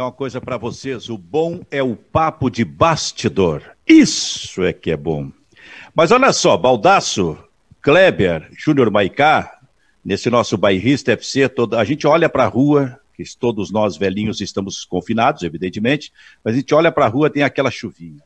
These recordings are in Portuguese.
dizer uma coisa para vocês: o bom é o papo de bastidor. Isso é que é bom. Mas olha só, Baldaço, Kleber, Júnior Maicá, nesse nosso bairrista FC, todo, a gente olha para a rua, que todos nós velhinhos estamos confinados, evidentemente, mas a gente olha para a rua, tem aquela chuvinha.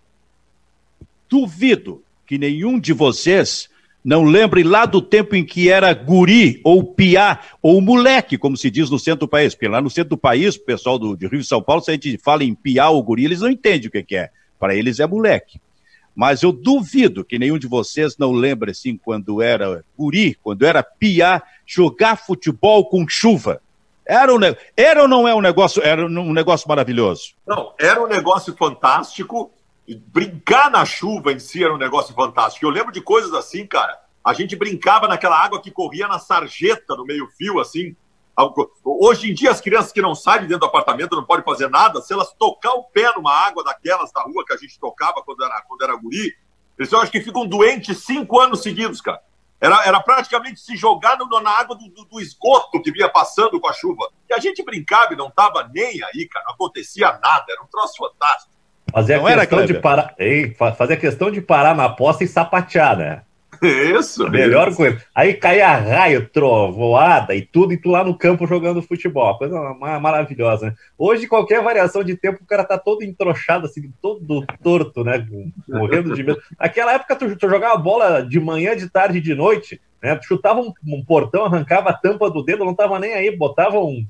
Duvido que nenhum de vocês não lembre lá do tempo em que era guri, ou piá, ou moleque, como se diz no centro do país. Porque lá no centro do país, o pessoal do, de Rio e São Paulo, se a gente fala em piá ou guri, eles não entendem o que, que é. Para eles é moleque. Mas eu duvido que nenhum de vocês não lembre, assim, quando era guri, quando era piá, jogar futebol com chuva. Era, um, era ou não é um negócio, era um negócio maravilhoso? Não, era um negócio fantástico brincar na chuva em si era um negócio fantástico. Eu lembro de coisas assim, cara. A gente brincava naquela água que corria na sarjeta, no meio-fio, assim. Hoje em dia, as crianças que não saem dentro do apartamento não podem fazer nada. Se elas tocar o pé numa água daquelas da rua que a gente tocava quando era, quando era guri, eles eu acho que ficam doentes cinco anos seguidos, cara. Era, era praticamente se jogar no, na água do, do, do, esgoto que vinha passando com a chuva. E a gente brincava e não tava nem aí, cara. Não acontecia nada. Era um troço fantástico. Fazer a, questão de parar, ei, fazer a questão de parar na posta e sapatear, né? Isso. Melhor isso. coisa. Aí caía raio, trovoada e tudo, e tu lá no campo jogando futebol. Coisa maravilhosa, né? Hoje, qualquer variação de tempo, o cara tá todo entrochado, assim, todo torto, né? Morrendo de medo. Naquela época, tu, tu jogava bola de manhã, de tarde, de noite, né? Tu chutava um, um portão, arrancava a tampa do dedo, não tava nem aí, botava um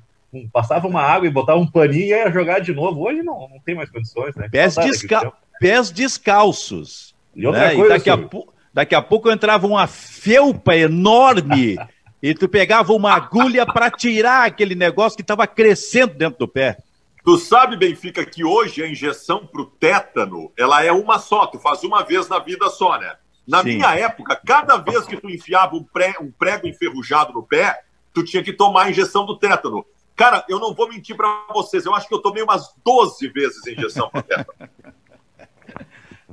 passava uma água e botava um paninho e ia jogar de novo. Hoje não, não tem mais condições, né? Pés, desca pés descalços. E outra né? coisa. E daqui, assim... a daqui a pouco entrava uma felpa enorme e tu pegava uma agulha para tirar aquele negócio que estava crescendo dentro do pé. Tu sabe, Benfica, que hoje a injeção pro tétano, ela é uma só, tu faz uma vez na vida só, né? Na Sim. minha época, cada vez que tu enfiava um, pré, um prego enferrujado no pé, tu tinha que tomar a injeção do tétano. Cara, eu não vou mentir para vocês, eu acho que eu tomei umas 12 vezes injeção O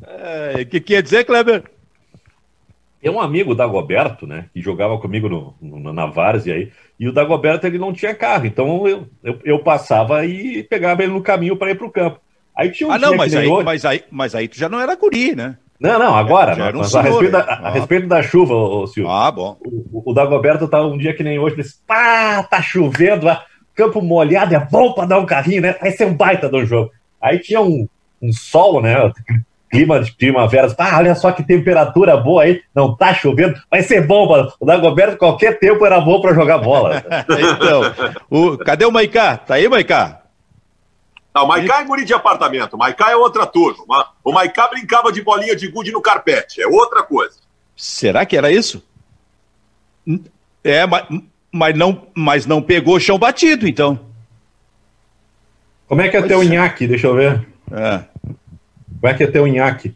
é, que quer dizer, Kleber? Tem um amigo, o Dagoberto, né, que jogava comigo no, no, na Várzea aí, e o Dagoberto ele não tinha carro, então eu, eu, eu passava e pegava ele no caminho para ir para o campo. Aí tinha um ah, não, mas aí, hoje... mas, aí, mas aí tu já não era guri, né? Não, não, agora. Já, já mas, um a, respeito da, a ah. respeito da chuva, ô, Silvio. Ah, bom. O, o Dagoberto tá um dia que nem hoje, disse, pá, tá chovendo, ah, campo molhado, é bom para dar um carrinho, né? Vai ser um baita do jogo. Aí tinha um, um sol, né? Clima de primavera. Ah, olha só que temperatura boa aí. Não tá chovendo. Vai ser bom, mano. O Dagoberto, qualquer tempo era bom para jogar bola. então, o, cadê o Maicá? Tá aí, Maicá? Não, o Maicá é guri de apartamento. O Maicá é outra turma. O Maicá brincava de bolinha de gude no carpete. É outra coisa. Será que era isso? É, mas mas não, mas não pegou chão batido, então. Como é que é teu nhaque? Deixa eu ver. É. Como é que é teu nhaque?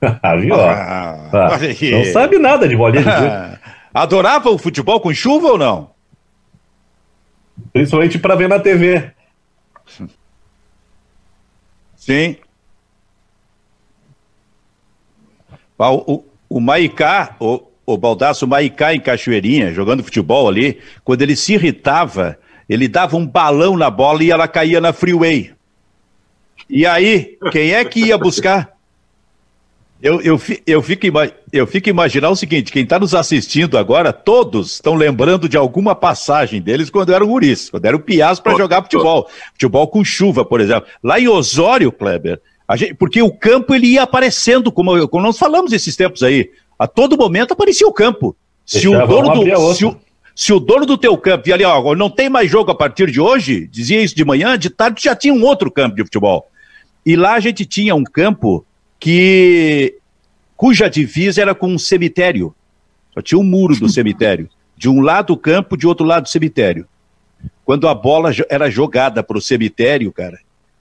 ah, viu? Ah, ah, não sabe nada de bolinha de Adorava o futebol com chuva ou não? Principalmente para ver na TV. Sim. O, o, o Maicá, o, o Baldaço Maicá em Cachoeirinha, jogando futebol ali, quando ele se irritava, ele dava um balão na bola e ela caía na freeway. E aí, quem é que ia buscar? Eu, eu, eu, fico, eu fico imaginando o seguinte: quem está nos assistindo agora, todos estão lembrando de alguma passagem deles quando eram guris, quando eram piás para jogar futebol. Futebol com chuva, por exemplo. Lá em Osório, Kleber, gente, porque o campo ele ia aparecendo, como, como nós falamos esses tempos aí. A todo momento aparecia o campo. Se o, dono do, se, o, se o dono do teu campo via ali, ó, não tem mais jogo a partir de hoje, dizia isso de manhã, de tarde já tinha um outro campo de futebol. E lá a gente tinha um campo que cuja divisa era com um cemitério. Só tinha um muro do cemitério. De um lado o campo, de outro lado o cemitério. Quando a bola era jogada para o cemitério, cara,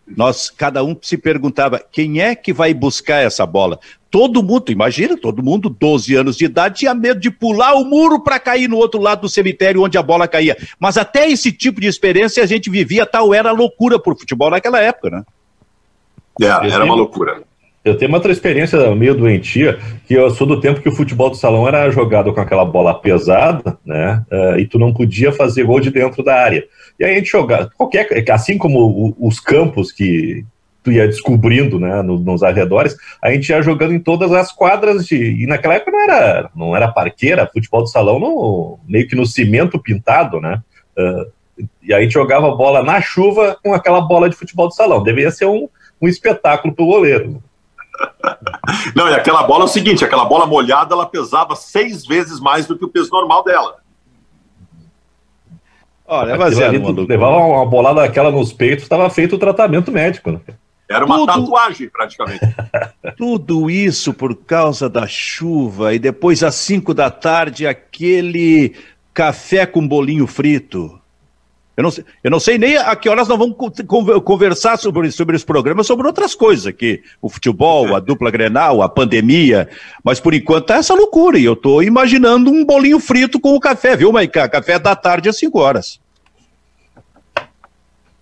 nós, cada um se perguntava quem é que vai buscar essa bola. Todo mundo, imagina, todo mundo, 12 anos de idade, tinha medo de pular o muro para cair no outro lado do cemitério onde a bola caía. Mas até esse tipo de experiência a gente vivia, tal era loucura por futebol naquela época, né? É, era uma loucura. Eu tenho uma outra experiência meio doentia, que eu sou do tempo que o futebol do salão era jogado com aquela bola pesada, né? Uh, e tu não podia fazer gol de dentro da área. E aí a gente jogava, qualquer, assim como os campos que tu ia descobrindo, né, nos arredores, a gente ia jogando em todas as quadras de, e naquela época não era, não era parqueira, futebol do salão no, meio que no cimento pintado, né? Uh, e a gente jogava bola na chuva com aquela bola de futebol do salão. Deveria ser um, um espetáculo pro goleiro. Não, e aquela bola é o seguinte: aquela bola molhada ela pesava seis vezes mais do que o peso normal dela. Olha, mas é, levava uma bolada daquela nos peitos, estava feito o tratamento médico. Né? Era uma Tudo... tatuagem, praticamente. Tudo isso por causa da chuva, e depois às cinco da tarde, aquele café com bolinho frito. Eu não, sei, eu não sei nem a que horas nós vamos conversar sobre, sobre esse programa, sobre outras coisas aqui. O futebol, a dupla Grenal, a pandemia. Mas por enquanto tá essa loucura. E eu estou imaginando um bolinho frito com o café, viu, Maicá? Café da tarde às 5 horas.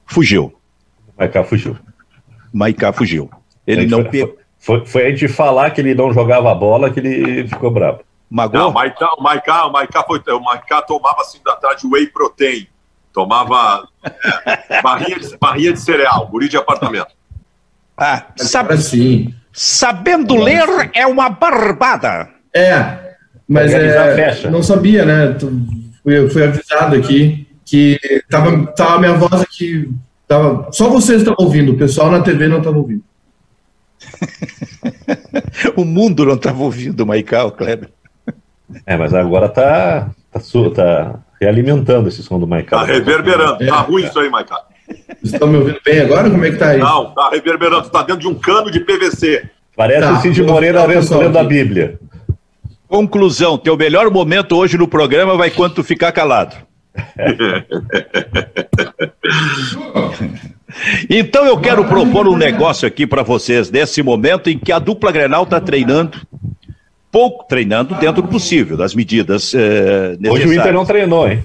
Fugiu. Maicá fugiu. Maicá fugiu. Ele não foi, foi, foi a gente falar que ele não jogava bola que ele ficou bravo. Magou? Não, o Maicá, o Maicá, o Maicá, foi, o Maicá tomava assim da tarde whey protein. Tomava é, barrinha, de, barrinha de cereal, guri de apartamento. Ah, sabe, sim. Sabendo ler é uma barbada. É, mas é, não sabia, né? Fui, fui avisado aqui que tava, tava minha voz aqui. Tava, só vocês estavam ouvindo, o pessoal na TV não estava ouvindo. o mundo não estava ouvindo, Maical, Kleber. É, mas agora tá, tá, tá realimentando esse som do Maiká. Tá reverberando. É, tá ruim isso aí. Vocês estão me ouvindo bem agora? Como é que tá aí? Não, tá reverberando. Tá dentro de um cano de PVC. Parece tá, o Cid Moreira lendo a Bíblia. Conclusão: teu melhor momento hoje no programa vai quando tu ficar calado. então eu quero propor um negócio aqui para vocês nesse momento em que a dupla Grenal está treinando pouco treinando dentro do possível, das medidas é, necessárias. Hoje o Inter não treinou, hein?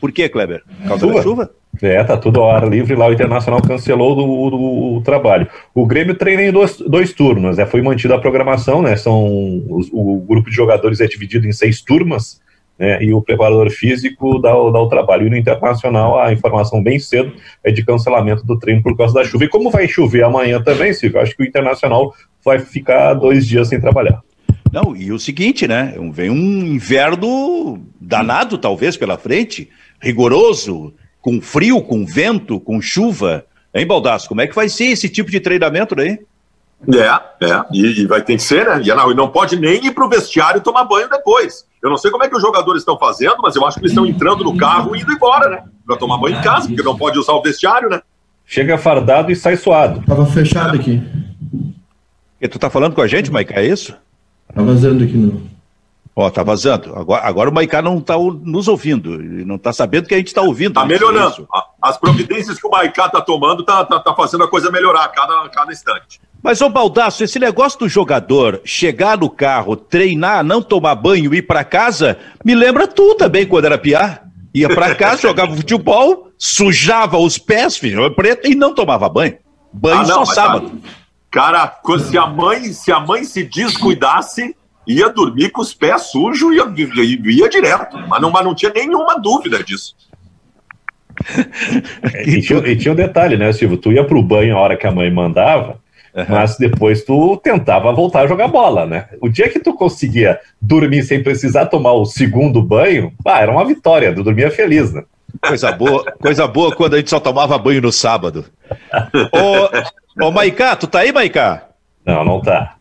Por quê, Kleber? Por causa chuva? da chuva? É, tá tudo ao ar livre lá, o Internacional cancelou do, do, do trabalho. O Grêmio treina em dois, dois turnos, né? Foi mantida a programação, né? São, o, o grupo de jogadores é dividido em seis turmas, né? E o preparador físico dá, dá o trabalho. E no Internacional, a informação bem cedo é de cancelamento do treino por causa da chuva. E como vai chover amanhã também, Silvio, acho que o Internacional vai ficar dois dias sem trabalhar. Não, e o seguinte, né? Vem um inverno danado, talvez, pela frente, rigoroso, com frio, com vento, com chuva. Hein, Baldasso? Como é que vai ser esse tipo de treinamento daí? É, é, e, e vai ter que ser, né? E não, e não pode nem ir para o vestiário tomar banho depois. Eu não sei como é que os jogadores estão fazendo, mas eu acho que eles estão entrando no carro e indo embora, né? Para tomar banho em casa, porque não pode usar o vestiário, né? Chega fardado e sai suado. Tava fechado aqui. E tu tá falando com a gente, Mike? É isso? Tá vazando aqui no. Ó, tá vazando. Agora, agora o Maicá não está nos ouvindo, ele não está sabendo que a gente está ouvindo. Está melhorando. As providências que o Maicá está tomando tá, tá, tá, fazendo a coisa melhorar a cada, cada instante. Mas, ô Baldaço, esse negócio do jogador chegar no carro, treinar, não tomar banho e ir para casa, me lembra tu também quando era piá. Ia para casa, jogava futebol, sujava os pés, filho, preto, e não tomava banho. Banho ah, não, só sábado. Cara, se a mãe se, a mãe se descuidasse, ia dormir com os pés sujos e ia, ia, ia, direto. Mas não, mas não tinha nenhuma dúvida disso. E, tinha, e tinha um detalhe, né, Silvio? Tu ia pro banho a hora que a mãe mandava, Uhum. Mas depois tu tentava voltar a jogar bola, né? O dia que tu conseguia dormir sem precisar tomar o segundo banho, ah, era uma vitória, tu dormia feliz, né? Coisa boa, coisa boa quando a gente só tomava banho no sábado. Ô, ô Maicá, tu tá aí, Maicá? Não, não tá.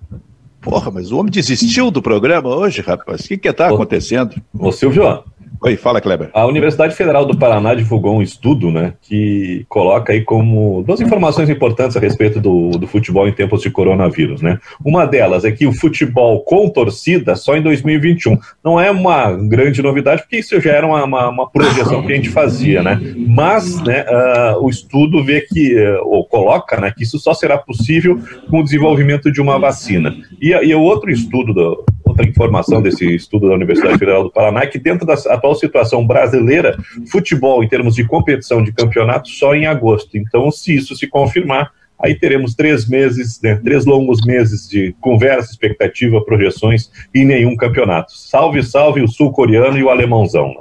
Porra, mas o homem desistiu do programa hoje, rapaz. O que que tá acontecendo? Ô, Silvio, Oi, fala, Kleber. A Universidade Federal do Paraná divulgou um estudo, né, que coloca aí como duas informações importantes a respeito do, do futebol em tempos de coronavírus, né. Uma delas é que o futebol com torcida só em 2021. Não é uma grande novidade, porque isso já era uma, uma, uma projeção que a gente fazia, né. Mas, né, uh, o estudo vê que, uh, ou coloca, né, que isso só será possível com o desenvolvimento de uma vacina. E, e o outro estudo do, outra informação desse estudo da Universidade Federal do Paraná é que dentro da atual situação brasileira, futebol em termos de competição de campeonato só em agosto. Então, se isso se confirmar, aí teremos três meses, né, três longos meses de conversa, expectativa, projeções e nenhum campeonato. Salve, salve o sul-coreano e o alemãozão.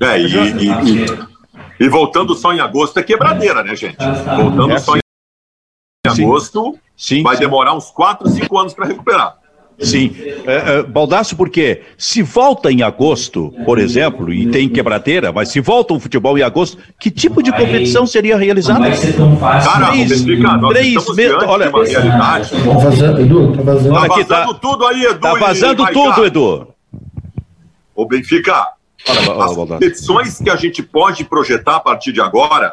É, e, e, e, e, voltando só em agosto é quebradeira, né, gente? Voltando é, só em agosto, sim, vai sim. demorar uns 4, 5 anos para recuperar. Sim. É, é, Baldaço, porque se volta em agosto, por exemplo, e tem quebradeira, mas se volta o futebol em agosto, que tipo de competição seria realizada? Não vai ser tão fácil. Cara, três, três meses. Olha, tá vazando, Edu, tá vazando. Tá vazando tá, tudo aí, Edu. Tá vazando tudo, Edu. Ô, Benfica, as competições que a gente pode projetar a partir de agora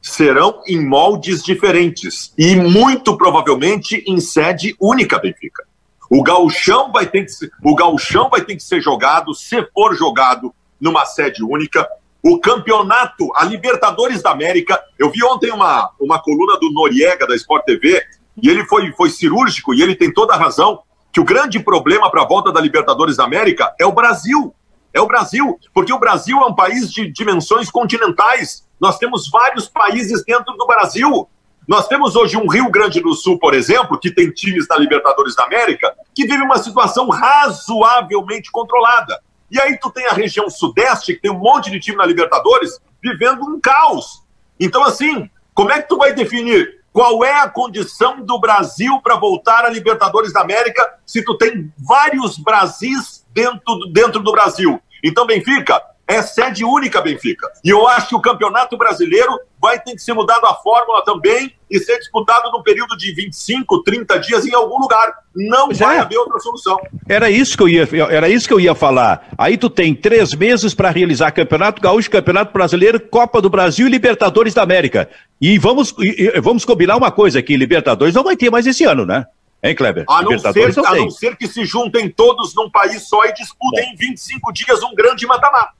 serão em moldes diferentes e muito provavelmente em sede única, Benfica. O gauchão vai ter que ser, o gauchão vai ter que ser jogado, se for jogado numa sede única. O campeonato, a Libertadores da América. Eu vi ontem uma, uma coluna do Noriega da Sport TV e ele foi, foi cirúrgico e ele tem toda a razão que o grande problema para a volta da Libertadores da América é o Brasil. É o Brasil, porque o Brasil é um país de dimensões continentais. Nós temos vários países dentro do Brasil. Nós temos hoje um Rio Grande do Sul, por exemplo, que tem times da Libertadores da América, que vive uma situação razoavelmente controlada. E aí tu tem a região sudeste, que tem um monte de time na Libertadores, vivendo um caos. Então, assim, como é que tu vai definir qual é a condição do Brasil para voltar à Libertadores da América se tu tem vários Brasis dentro, dentro do Brasil? Então, Benfica, é sede única, Benfica. E eu acho que o Campeonato Brasileiro vai ter que ser mudado a fórmula também e ser disputado num período de 25, 30 dias em algum lugar. Não Já vai é. haver outra solução. Era isso que eu ia, era isso que eu ia falar. Aí tu tem três meses para realizar Campeonato Gaúcho, Campeonato Brasileiro, Copa do Brasil e Libertadores da América. E vamos, e, vamos combinar uma coisa aqui, Libertadores não vai ter mais esse ano, né? Hein, Kleber? A não, ser, a não ser que se juntem todos num país só e disputem em 25 dias um grande mata-mata.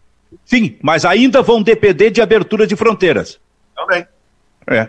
Sim, mas ainda vão depender de abertura de fronteiras. Também. É.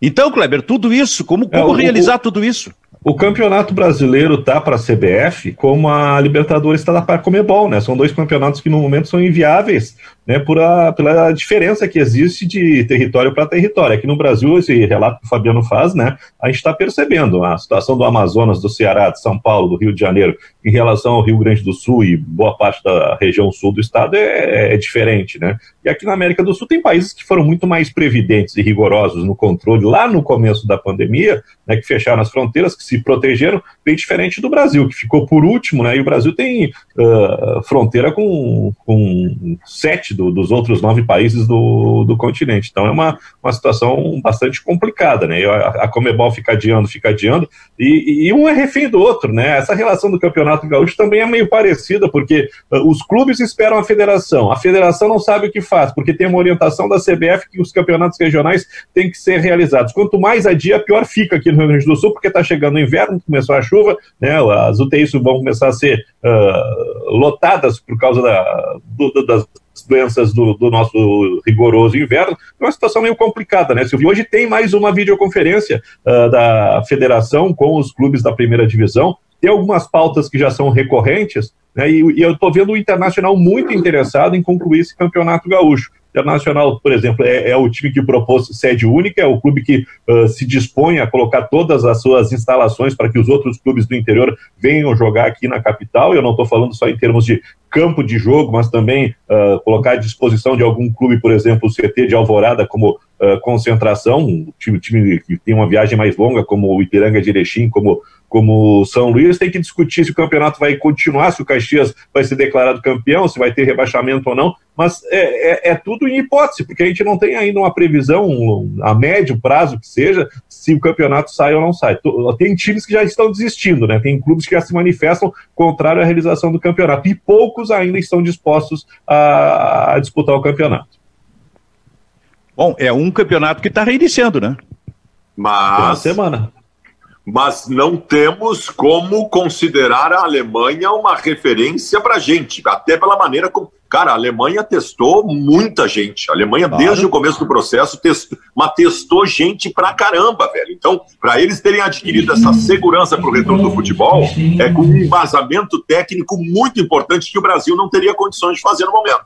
Então, Kleber, tudo isso, como, como é, realizar o, tudo isso? O Campeonato Brasileiro tá para a CBF como a Libertadores está para a Comebol, né? São dois campeonatos que no momento são inviáveis, né? Por a, pela diferença que existe de território para território. Aqui no Brasil, esse relato que o Fabiano faz, né? A gente está percebendo a situação do Amazonas, do Ceará, de São Paulo, do Rio de Janeiro, em relação ao Rio Grande do Sul e boa parte da região sul do estado é, é diferente, né? E aqui na América do Sul tem países que foram muito mais previdentes e rigorosos no controle lá no começo da pandemia, né? Que fecharam as fronteiras, que se protegeram, bem diferente do Brasil, que ficou por último, né? E o Brasil tem uh, fronteira com, com sete do, dos outros nove países do, do continente. Então é uma, uma situação bastante complicada, né? A, a Comebol fica adiando, fica adiando, e, e, um é refém do outro, né? Essa relação do Campeonato Gaúcho também é meio parecida, porque uh, os clubes esperam a federação, a federação não sabe o que faz, porque tem uma orientação da CBF que os campeonatos regionais têm que ser realizados. Quanto mais adia, pior fica aqui no Rio Grande do Sul, porque está chegando o inverno, começou a chuva, né, as UTIs vão começar a ser uh, lotadas por causa da, do, das doenças do, do, nosso rigoroso inverno, é uma situação meio complicada, né, Silvio? Hoje tem mais uma videoconferência uh, da federação com os clubes da primeira divisão, tem algumas pautas que já são recorrentes, né, e, e eu estou vendo o Internacional muito interessado em concluir esse campeonato gaúcho. Internacional, por exemplo, é, é, o time que propôs sede única, é o clube que uh, se dispõe a colocar todas as suas instalações para que os outros clubes do interior venham jogar aqui na capital. Eu não estou falando só em termos de campo de jogo, mas também uh, colocar à disposição de algum clube, por exemplo, o CT de Alvorada como uh, concentração, um time, time que tem uma viagem mais longa, como o Ipiranga de Erechim, como como São Luís, tem que discutir se o campeonato vai continuar, se o Caxias vai ser declarado campeão, se vai ter rebaixamento ou não, mas é, é, é, tudo em hipótese, porque a gente não tem ainda uma previsão a médio prazo que seja, se o campeonato sai ou não sai. Tem times que já estão desistindo, né? Tem clubes que já se manifestam contrário à realização do campeonato, e poucos ainda estão dispostos a, a disputar o campeonato. Bom, é um campeonato que está reiniciando, né? Mas. Uma semana mas não temos como considerar a Alemanha uma referência para gente, até pela maneira como. Cara, a Alemanha testou muita gente. A Alemanha, claro. desde o começo do processo, testou, mas testou gente pra caramba, velho. Então, para eles terem adquirido essa segurança para o retorno do futebol, é com um vazamento técnico muito importante que o Brasil não teria condições de fazer no momento.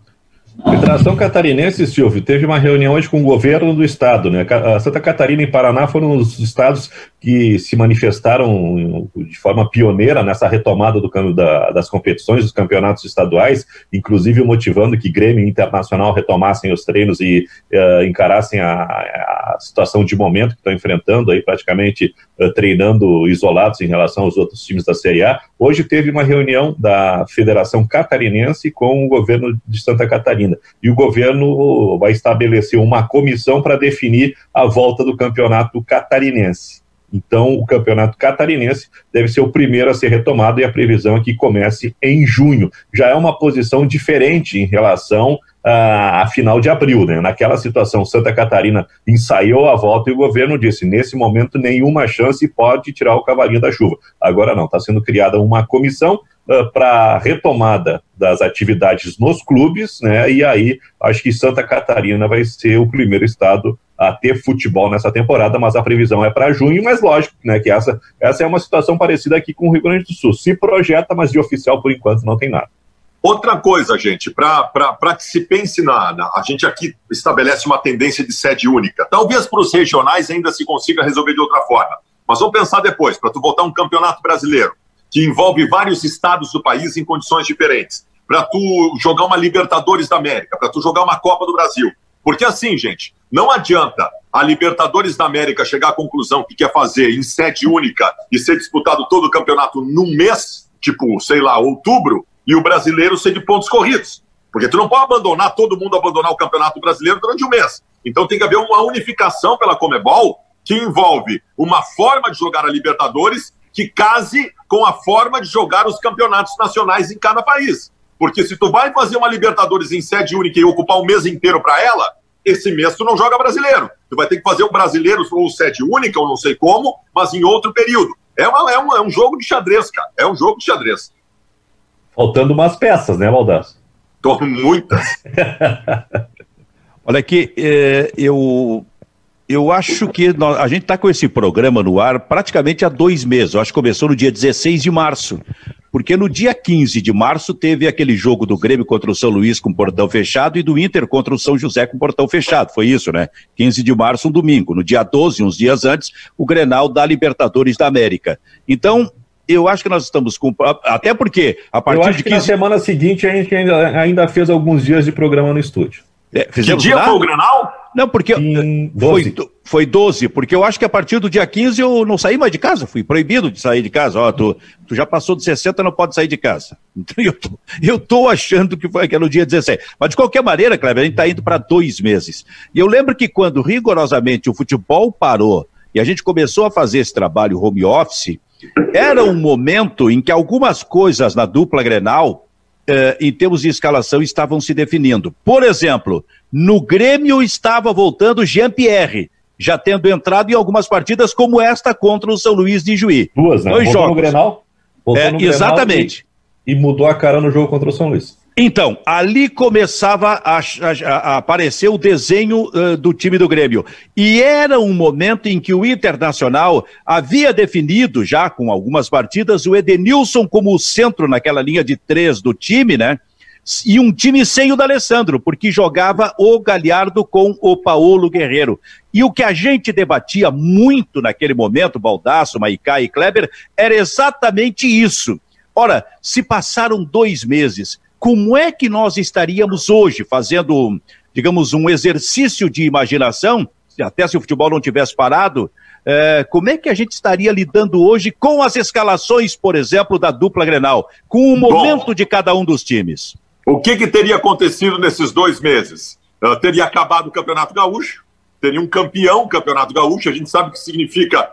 Federação Catarinense, Silvio, teve uma reunião hoje com o governo do estado, né? Santa Catarina e Paraná foram os estados que se manifestaram de forma pioneira nessa retomada do, da, das competições, dos campeonatos estaduais, inclusive motivando que Grêmio Internacional retomassem os treinos e uh, encarassem a, a, situação de momento que estão enfrentando, aí praticamente uh, treinando isolados em relação aos outros times da Série A. Hoje teve uma reunião da Federação Catarinense com o governo de Santa Catarina e o governo vai estabelecer uma comissão para definir a volta do campeonato catarinense. Então, o campeonato catarinense deve ser o primeiro a ser retomado e a previsão é que comece em junho. Já é uma posição diferente em relação a, final de abril, né? Naquela situação, Santa Catarina ensaiou a volta e o governo disse: nesse momento, nenhuma chance pode tirar o cavalinho da chuva. Agora não, está sendo criada uma comissão uh, para retomada das atividades nos clubes, né? E aí acho que Santa Catarina vai ser o primeiro estado a ter futebol nessa temporada, mas a previsão é para junho, mas lógico, né, que essa, essa é uma situação parecida aqui com o Rio Grande do Sul. Se projeta, mas de oficial por enquanto não tem nada. Outra coisa, gente, para que se pense na, na, A gente aqui estabelece uma tendência de sede única. Talvez para os regionais ainda se consiga resolver de outra forma. Mas vamos pensar depois, para tu voltar um campeonato brasileiro, que envolve vários estados do país em condições diferentes. Para tu jogar uma Libertadores da América, para tu jogar uma Copa do Brasil. Porque assim, gente, não adianta a Libertadores da América chegar à conclusão que quer fazer em sede única e ser disputado todo o campeonato num mês, tipo, sei lá, outubro, e o brasileiro ser de pontos corridos. Porque tu não pode abandonar, todo mundo abandonar o campeonato brasileiro durante um mês. Então tem que haver uma unificação pela Comebol que envolve uma forma de jogar a Libertadores que case com a forma de jogar os campeonatos nacionais em cada país. Porque se tu vai fazer uma Libertadores em sede única e ocupar o mês inteiro para ela, esse mês tu não joga brasileiro. Tu vai ter que fazer um brasileiro ou sede única, ou não sei como, mas em outro período. É, uma, é, um, é um jogo de xadrez, cara. É um jogo de xadrez. Faltando umas peças, né, Valdaço? Tô muitas. Olha aqui, é, eu, eu acho que nós, a gente está com esse programa no ar praticamente há dois meses. Eu acho que começou no dia 16 de março. Porque no dia 15 de março teve aquele jogo do Grêmio contra o São Luís com portão fechado e do Inter contra o São José com portão fechado. Foi isso, né? 15 de março, um domingo. No dia 12, uns dias antes, o Grenal da Libertadores da América. Então, eu acho que nós estamos com. Até porque, a partir eu acho de 15... que na semana seguinte a gente ainda, ainda fez alguns dias de programa no estúdio. É, que dia lá? foi o Grenal? Não, porque foi, foi 12, porque eu acho que a partir do dia 15 eu não saí mais de casa, fui proibido de sair de casa. Ó, tu, tu já passou de 60, não pode sair de casa. Então eu tô, eu tô achando que foi aquele dia 17. Mas de qualquer maneira, Kleber, a gente está indo para dois meses. E eu lembro que quando rigorosamente o futebol parou e a gente começou a fazer esse trabalho home office, era um momento em que algumas coisas na dupla Grenal eh, em termos de escalação, estavam se definindo. Por exemplo, no Grêmio estava voltando Jean-Pierre, já tendo entrado em algumas partidas como esta contra o São Luís de Juí. Duas, né? Dois Voltou jogos. No Grenal, é, no exatamente. E, e, mudou a cara no jogo contra o São Luís. Então, ali começava a, a, a aparecer o desenho uh, do time do Grêmio. E era um momento em que o Internacional havia definido, já com algumas partidas, o Edenilson como centro naquela linha de três do time, né? E um time sem o D'Alessandro, porque jogava o Galhardo com o Paulo Guerreiro. E o que a gente debatia muito naquele momento, Baldasso, Maicá e Kleber, era exatamente isso. Ora, se passaram dois meses como é que nós estaríamos hoje fazendo, digamos, um exercício de imaginação, até se o futebol não tivesse parado, é, como é que a gente estaria lidando hoje com as escalações, por exemplo, da dupla Grenal, com o momento Bom, de cada um dos times? O que, que teria acontecido nesses dois meses? Uh, teria acabado o Campeonato Gaúcho, teria um campeão Campeonato Gaúcho, a gente sabe o que significa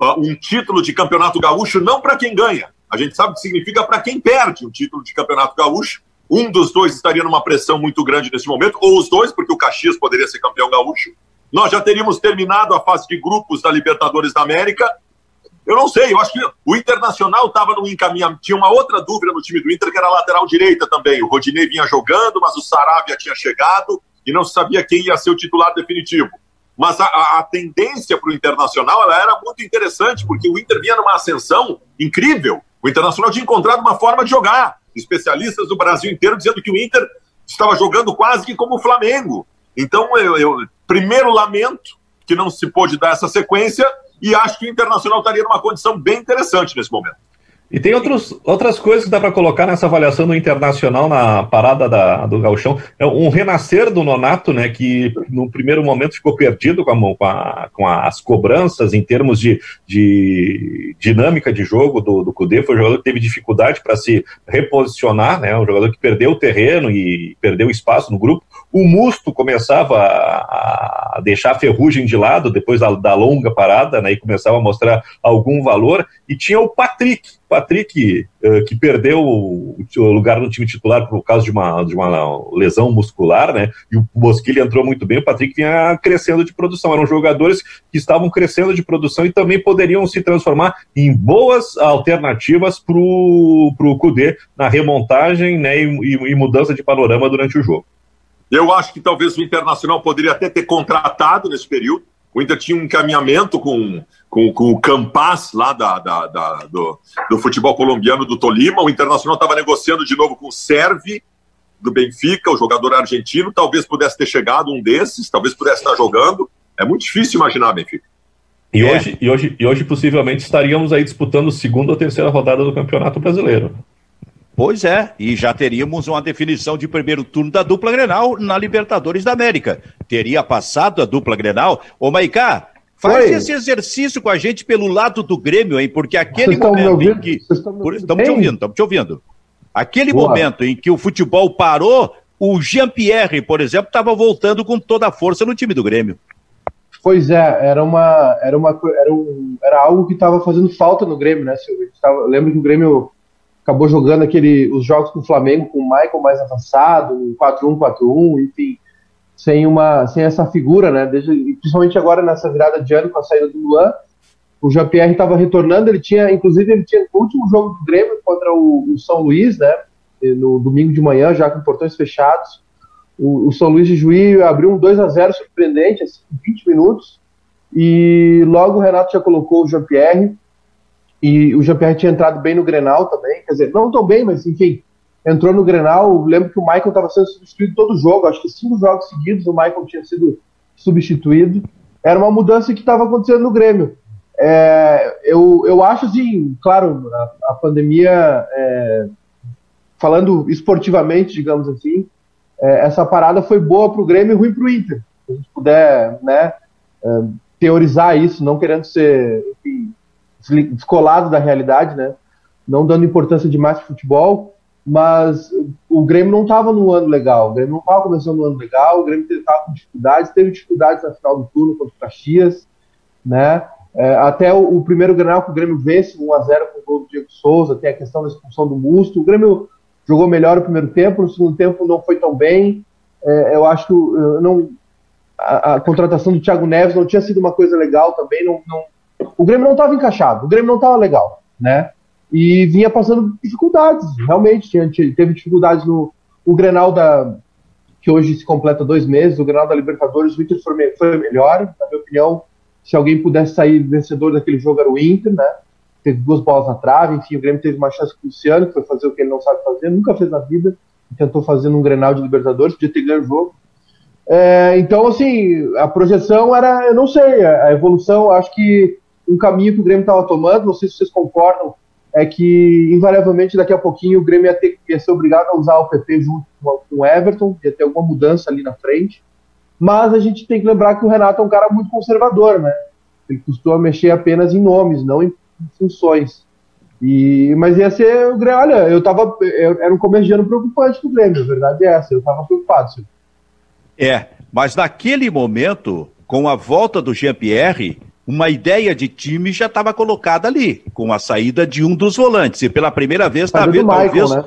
uh, um título de Campeonato Gaúcho, não para quem ganha, a gente sabe o que significa para quem perde um título de Campeonato Gaúcho. Um dos dois estaria numa pressão muito grande nesse momento, ou os dois, porque o Caxias poderia ser campeão gaúcho. Nós já teríamos terminado a fase de grupos da Libertadores da América. Eu não sei, eu acho que o Internacional estava no encaminhamento. Tinha uma outra dúvida no time do Inter, que era lateral direita também. O Rodinei vinha jogando, mas o Saravia tinha chegado e não se sabia quem ia ser o titular definitivo. Mas a, a, a tendência para o Internacional ela era muito interessante, porque o Inter vinha numa ascensão incrível. O Internacional tinha encontrado uma forma de jogar. Especialistas do Brasil inteiro dizendo que o Inter estava jogando quase que como o Flamengo. Então, eu, eu primeiro lamento que não se pôde dar essa sequência e acho que o Internacional estaria numa condição bem interessante nesse momento. E tem outros, outras coisas que dá para colocar nessa avaliação do Internacional na parada da, do Galchão. É um renascer do Nonato, né, que no primeiro momento ficou perdido com, a, com, a, com as cobranças em termos de, de dinâmica de jogo do, do Cudê. Foi um jogador que teve dificuldade para se reposicionar, né, um jogador que perdeu o terreno e perdeu espaço no grupo. O Musto começava a, a deixar a ferrugem de lado depois da, da longa parada né, e começava a mostrar algum valor. E tinha o Patrick, Patrick, uh, que perdeu o, o, lugar no time titular por causa de uma, de uma lesão muscular, né? E o Bosquilha entrou muito bem, o Patrick vinha crescendo de produção. Eram jogadores que estavam crescendo de produção e também poderiam se transformar em boas alternativas para o Cudê na remontagem né, e, e mudança de panorama durante o jogo. Eu acho que talvez o Internacional poderia até ter contratado nesse período. O Inter tinha um encaminhamento com com, com o Campas lá da, da, da do, do, futebol colombiano do Tolima. O Internacional estava negociando de novo com o Servi do Benfica, o jogador argentino. Talvez pudesse ter chegado um desses, talvez pudesse estar jogando. É muito difícil imaginar, Benfica. E, é. hoje, e, hoje, e hoje, possivelmente, estaríamos aí disputando segunda ou terceira rodada do Campeonato Brasileiro. Pois é, e já teríamos uma definição de primeiro turno da dupla Grenal na Libertadores da América. Teria passado a dupla Grenal. Ô, Maicá, Faz Oi. esse exercício com a gente pelo lado do Grêmio, hein? Porque aquele momento em que. Estamos te ouvindo, estamos te ouvindo. Aquele Boa. momento em que o futebol parou, o Jean-Pierre, por exemplo, estava voltando com toda a força no time do Grêmio. Pois é, era uma. Era, uma, era, um, era algo que estava fazendo falta no Grêmio, né, Silvio? Eu lembro que o Grêmio acabou jogando aquele, os jogos com o Flamengo, com o Michael mais avançado, 4-1, 4-1, enfim sem uma sem essa figura, né? Desde, principalmente agora nessa virada de ano com a saída do Luan, o Jean-Pierre estava retornando, ele tinha, inclusive, ele tinha o último jogo do Grêmio contra o, o, São Luís, né? No domingo de manhã, já com portões fechados. O, o São Luís de Juí abriu um 2 a 0 surpreendente, assim, em 20 minutos. E logo o Renato já colocou o Jean-Pierre. E o Jean-Pierre tinha entrado bem no Grenal também, quer dizer, não tão bem, mas enfim, entrou no Grenal. Lembro que o Michael estava sendo substituído todo jogo, acho que cinco jogos seguidos o Michael tinha sido substituído. Era uma mudança que estava acontecendo no Grêmio. É, eu, eu acho assim, claro, a, a pandemia, é, falando esportivamente, digamos assim, é, essa parada foi boa para o Grêmio e ruim para o Inter. Se a gente puder né, é, teorizar isso, não querendo ser enfim, descolado da realidade, né, não dando importância demais para futebol mas o Grêmio não estava no ano legal, o Grêmio não estava começando no ano legal, o Grêmio estava com dificuldades, teve dificuldades na final do turno contra o Caxias, né? É, até o, o, primeiro Grenal que o Grêmio vence 1 a 0 com o gol do Diego Souza, tem a questão da expulsão do Musto. O Grêmio jogou melhor o primeiro tempo, no segundo tempo não foi tão bem. É, eu acho que não, a, a, contratação do Thiago Neves não tinha sido uma coisa legal também. Não, não o Grêmio não estava encaixado, o Grêmio não estava legal, né? e vinha passando dificuldades, realmente, tinha, teve dificuldades no o Grenal da que hoje se completa dois meses, o Grenal da Libertadores, o Inter foi, foi melhor, na minha opinião, se alguém pudesse sair vencedor daquele jogo era o Inter, né, teve duas bolas na trave, enfim, o Grêmio teve uma chance com o Luciano, que foi fazer o que ele não sabe fazer, nunca fez na vida, tentou fazer num Grenal de Libertadores, podia ter ganho o jogo, é, então, assim, a projeção era, eu não sei, a evolução, acho que um caminho que o Grêmio estava tomando, não sei se vocês concordam, é que, invariavelmente, daqui a pouquinho o Grêmio ia, ter, ia ser obrigado a usar o PP junto com o Everton, ia ter alguma mudança ali na frente. Mas a gente tem que lembrar que o Renato é um cara muito conservador, né? Ele costuma mexer apenas em nomes, não em funções. E, mas ia ser o Grêmio. Olha, eu tava. Eu, era um começo preocupante do Grêmio, a verdade é essa. Eu tava preocupado. Senhor. É, mas naquele momento, com a volta do Jean-Pierre, uma ideia de time já estava colocada ali, com a saída de um dos volantes. E pela primeira vez, tá vendo, talvez, né?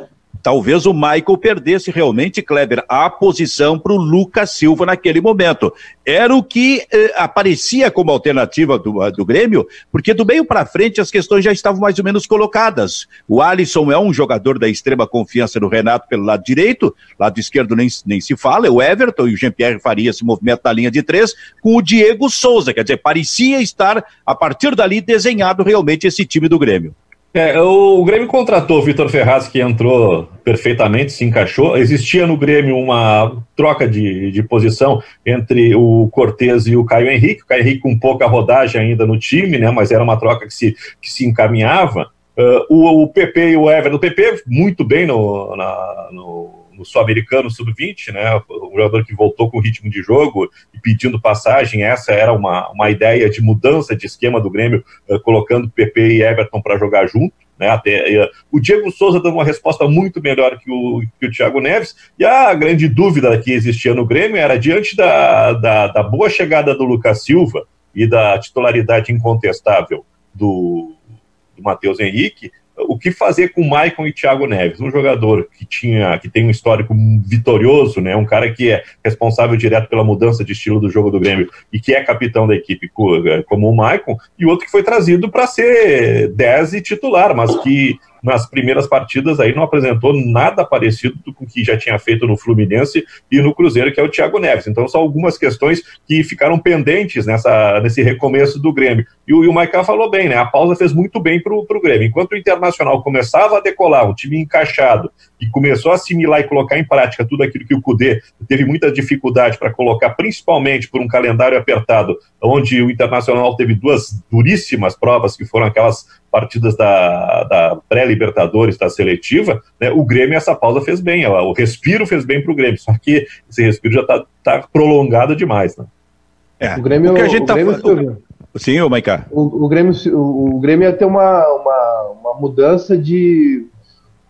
Talvez o Michael perdesse realmente, Kleber, a posição para o Lucas Silva naquele momento. Era o que eh, aparecia como alternativa do, do Grêmio, porque do meio para frente as questões já estavam mais ou menos colocadas. O Alisson é um jogador da extrema confiança do Renato pelo lado direito, lado esquerdo nem, nem se fala, é o Everton e o Jean-Pierre Faria se movimenta na linha de três, com o Diego Souza, quer dizer, parecia estar, a partir dali, desenhado realmente esse time do Grêmio. É, o, Grêmio contratou o Vitor Ferraz, que entrou perfeitamente, se encaixou. Existia no Grêmio uma troca de, de posição entre o Cortez e o Caio Henrique. O Caio Henrique com pouca rodagem ainda no time, né, mas era uma troca que se, que se encaminhava. Uh, o, o PP e o Everton. O PP muito bem no, na, no no Sul-Americano Sub-20, né, o jogador que voltou com ritmo de jogo e pedindo passagem, essa era uma, uma ideia de mudança de esquema do Grêmio, uh, colocando PP e Everton para jogar junto. Né, até, uh, o Diego Souza deu uma resposta muito melhor que o, que o Thiago Neves, e a grande dúvida que existia no Grêmio era diante da, da, da boa chegada do Lucas Silva e da titularidade incontestável do, do Matheus Henrique, o que fazer com Maicon e Thiago Neves, um jogador que tinha, que tem um histórico vitorioso, né, um cara que é responsável direto pela mudança de estilo do jogo do Grêmio e que é capitão da equipe como o Maicon, e outro que foi trazido para ser 10 e titular, mas que nas primeiras partidas aí não apresentou nada parecido com o que já tinha feito no Fluminense e no Cruzeiro, que é o Thiago Neves. Então são algumas questões que ficaram pendentes nessa, nesse recomeço do Grêmio. E o, o Maicon falou bem, né? A pausa fez muito bem para o Grêmio. Enquanto o Internacional começava a decolar, um time encaixado, e começou a assimilar e colocar em prática tudo aquilo que o Cudê teve muita dificuldade para colocar, principalmente por um calendário apertado, onde o Internacional teve duas duríssimas provas, que foram aquelas partidas da, da pré-Libertadores, da seletiva, né, o Grêmio, essa pausa fez bem, o respiro fez bem para o Grêmio, só que esse respiro já está tá prolongado demais. Né? É, o Grêmio, o que a gente o tá Grêmio, Sim, ô Maiká. O, o, Grêmio, o Grêmio ia ter uma, uma, uma mudança de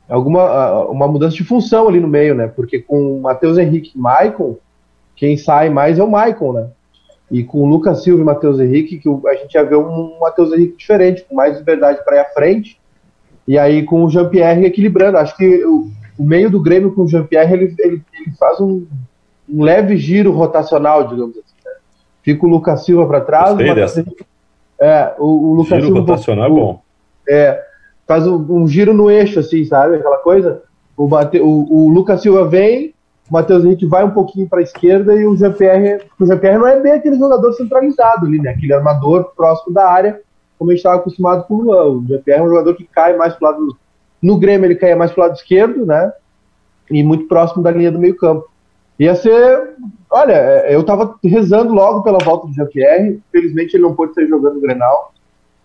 alguma uma mudança de função ali no meio, né? Porque com o Matheus Henrique e Maicon, quem sai mais é o Maicon, né? E com o Lucas Silva e Matheus Henrique, que a gente já vê um Matheus Henrique diferente, com mais liberdade para ir à frente. E aí com o Jean-Pierre equilibrando. Acho que o, o, meio do Grêmio com o Jean-Pierre, ele, ele, ele, faz um, um, leve giro rotacional, digamos assim. Né? Fica o Lucas Silva para trás. O, Henrique, é, o, o Lucas giro Silva. rotacional é bom. É, faz um, um, giro no eixo, assim, sabe? Aquela coisa. O, o, o Lucas Silva vem, o Matheus Henrique vai um pouquinho para a esquerda e o Jean-Pierre. O Jean-Pierre não é bem aquele jogador centralizado ali, né? Aquele armador próximo da área, como a gente estava acostumado com o Luan. O Jean-Pierre é um jogador que cai mais para o lado. No Grêmio ele caia mais para o lado esquerdo, né? E muito próximo da linha do meio-campo. Ia ser. Olha, eu estava rezando logo pela volta do Jean-Pierre. Felizmente ele não pôde sair jogando no Grenal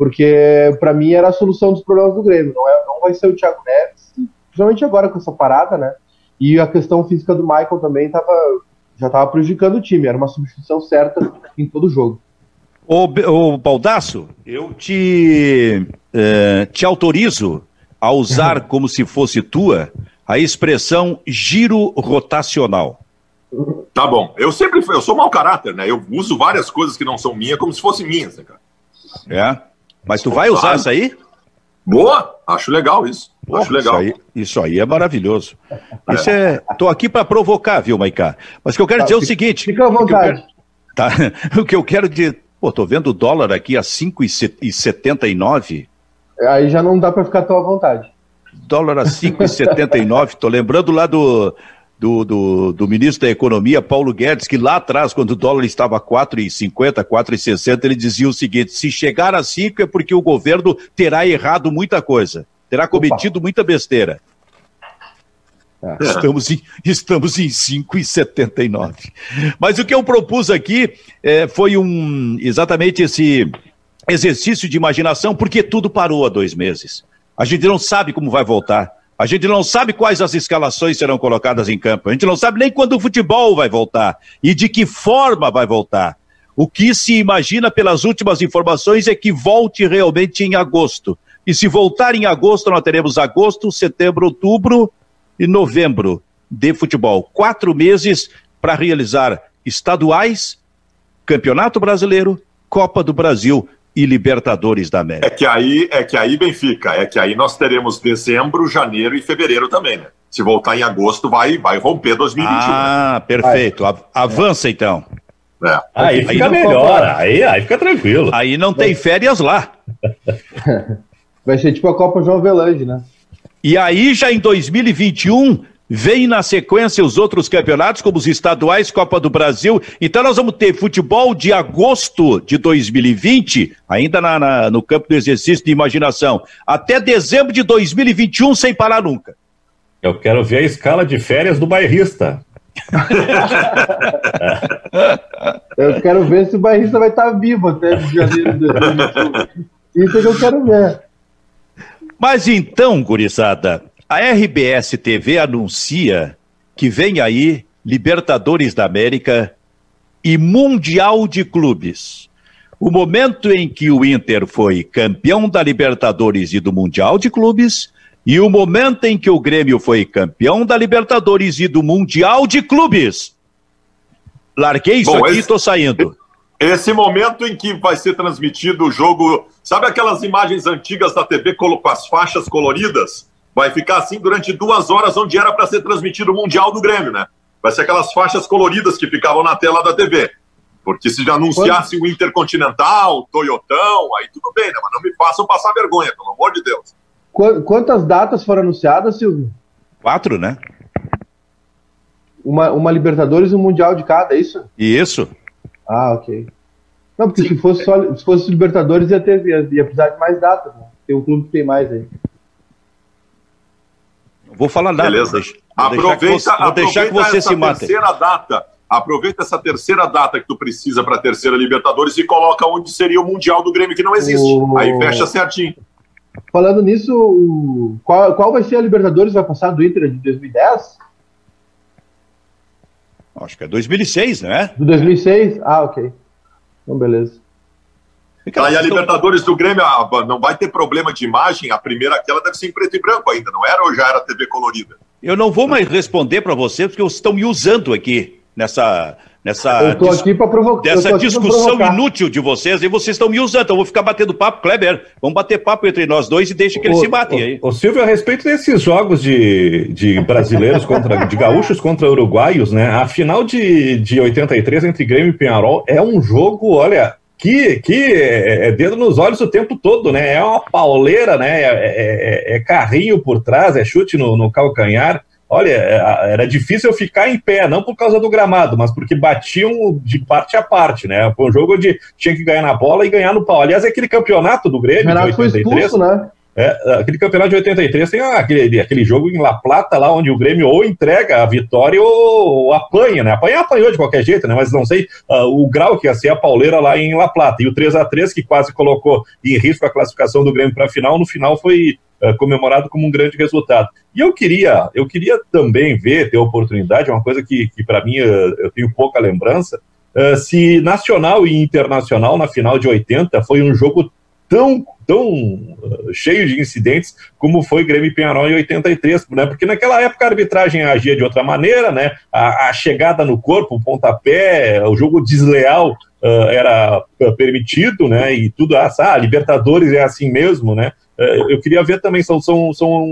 porque para mim era a solução dos problemas do Grêmio. Não, é, não vai ser o Thiago Neves, principalmente agora com essa parada, né? E a questão física do Michael também tava, já estava prejudicando o time. Era uma substituição certa em todo jogo. Ô, ô Baldaço, eu te, eh, te autorizo a usar como se fosse tua a expressão giro rotacional. Tá bom. Eu sempre fui, eu sou mau caráter, né? Eu uso várias coisas que não são minhas como se fossem minhas, né, cara? É. Mas tu vai usar isso aí? Boa, acho legal isso. Acho legal. Isso aí, isso aí é maravilhoso. Isso é. Tô aqui para provocar, viu, Maiká? Mas o que eu quero tá, dizer é o seguinte. Fica à vontade. O que, quero, tá, o que eu quero dizer. Pô, tô vendo o dólar aqui a 5,79. Aí já não dá para ficar tão à vontade. Dólar a 5,79. tô lembrando lá do, do, do, do, ministro da Economia, Paulo Guedes, que lá atrás, quando o dólar estava 4,50, 4,60, ele dizia o seguinte: se chegar a 5 é porque o governo terá errado muita coisa, terá cometido Opa. muita besteira. É. Estamos em, estamos em 5,79. Mas o que eu propus aqui é, foi um exatamente esse exercício de imaginação, porque tudo parou há dois meses. A gente não sabe como vai voltar. A gente não sabe quais as escalações serão colocadas em campo. A gente não sabe nem quando o futebol vai voltar e de que forma vai voltar. O que se imagina pelas últimas informações é que volte realmente em agosto. E se voltar em agosto, nós teremos agosto, setembro, outubro e novembro de futebol. Quatro meses para realizar estaduais, Campeonato Brasileiro, Copa do Brasil e Libertadores da América. É que aí, é que aí Benfica, é que aí nós teremos dezembro, janeiro e fevereiro também, né? Se voltar em agosto, vai, vai romper 2021. Ah, né? perfeito. Vai. Avança então. É. Aí fica aí melhor, aí, aí fica tranquilo. Aí não tem férias lá. Vai ser tipo a Copa João Avelange, né? E aí, já em 2021, Vem na sequência os outros campeonatos, como os estaduais, Copa do Brasil. Então nós vamos ter futebol de agosto de 2020, ainda na, na, no campo do exercício de imaginação, até dezembro de 2021, sem parar nunca. Eu quero ver a escala de férias do bairrista. eu quero ver se o bairrista vai estar vivo até janeiro de 2021. Isso é que eu quero ver. Mas então, gurizada, a RBS TV anuncia que vem aí Libertadores da América e Mundial de Clubes. O momento em que o Inter foi campeão da Libertadores e do Mundial de Clubes e o momento em que o Grêmio foi campeão da Libertadores e do Mundial de Clubes. Larguei isso Bom, aqui e tô saindo. Esse momento em que vai ser transmitido o jogo, sabe aquelas imagens antigas da TV com as faixas coloridas? vai ficar assim durante duas horas, onde era para ser transmitido o Mundial do Grêmio, né? Vai ser aquelas faixas coloridas que ficavam na tela da TV. Porque se anunciasse o Intercontinental, o Toyotão, aí tudo bem, né? Mas não me façam passar vergonha, pelo amor de Deus. Quantas datas foram anunciadas, Silvio? Quatro, né? Uma, uma Libertadores e um Mundial de cada, é isso? Isso. Ah, ok. Não, porque se fosse, só, se fosse Libertadores ia, ter, ia, ia precisar de mais datas, né? Tem um clube que tem mais aí. Vou falar nada. Beleza. Vou aproveita, vou deixar que você, vou deixar que você se mate. terceira data. Aproveita essa terceira data que tu precisa para a terceira Libertadores e coloca onde seria o Mundial do Grêmio, que não existe. O... Aí fecha certinho. Falando nisso, qual, qual vai ser a Libertadores? Vai passar do Inter de 2010? Acho que é 2006, né? Do 2006? Ah, ok. Então, beleza. Aí a Libertadores do Grêmio ah, não vai ter problema de imagem, a primeira aquela deve ser em preto e branco ainda, não era ou já era TV colorida? Eu não vou mais responder para você porque vocês estão me usando aqui nessa nessa eu tô aqui para provocar dessa discussão inútil de vocês e vocês estão me usando, então eu vou ficar batendo papo, Kleber, vamos bater papo entre nós dois e deixa que eles se batem aí. O Silvio, a respeito desses jogos de, de brasileiros contra de gaúchos contra uruguaios, né? A final de, de 83 entre Grêmio e Penharol é um jogo, olha, que, que é, é dedo nos olhos o tempo todo, né? É uma pauleira, né? É, é, é carrinho por trás, é chute no, no calcanhar. Olha, é, era difícil eu ficar em pé, não por causa do gramado, mas porque batiam de parte a parte, né? Foi um jogo onde tinha que ganhar na bola e ganhar no pau. Aliás, é aquele campeonato do Grêmio Renato de 83. Foi expulso, né? É, aquele campeonato de 83 tem ah, aquele, aquele jogo em La Plata lá onde o Grêmio ou entrega a vitória ou, ou apanha, né? Apanha apanhou de qualquer jeito, né? Mas não sei uh, o grau que ia ser a pauleira lá em La Plata. E o 3 a 3 que quase colocou em risco a classificação do Grêmio para a final, no final foi uh, comemorado como um grande resultado. E eu queria, eu queria também ver, ter oportunidade, é uma coisa que, que para mim uh, eu tenho pouca lembrança, se Nacional e Internacional na final de 80 foi um jogo tão, tão uh, cheio de incidentes como foi Grêmio Penharol em 83, né? Porque naquela época a arbitragem agia de outra maneira, né? A, a chegada no corpo, o pontapé, o jogo desleal uh, era uh, permitido, né? E tudo, ah, ah, Libertadores é assim mesmo, né? Eu queria ver também, são, são, são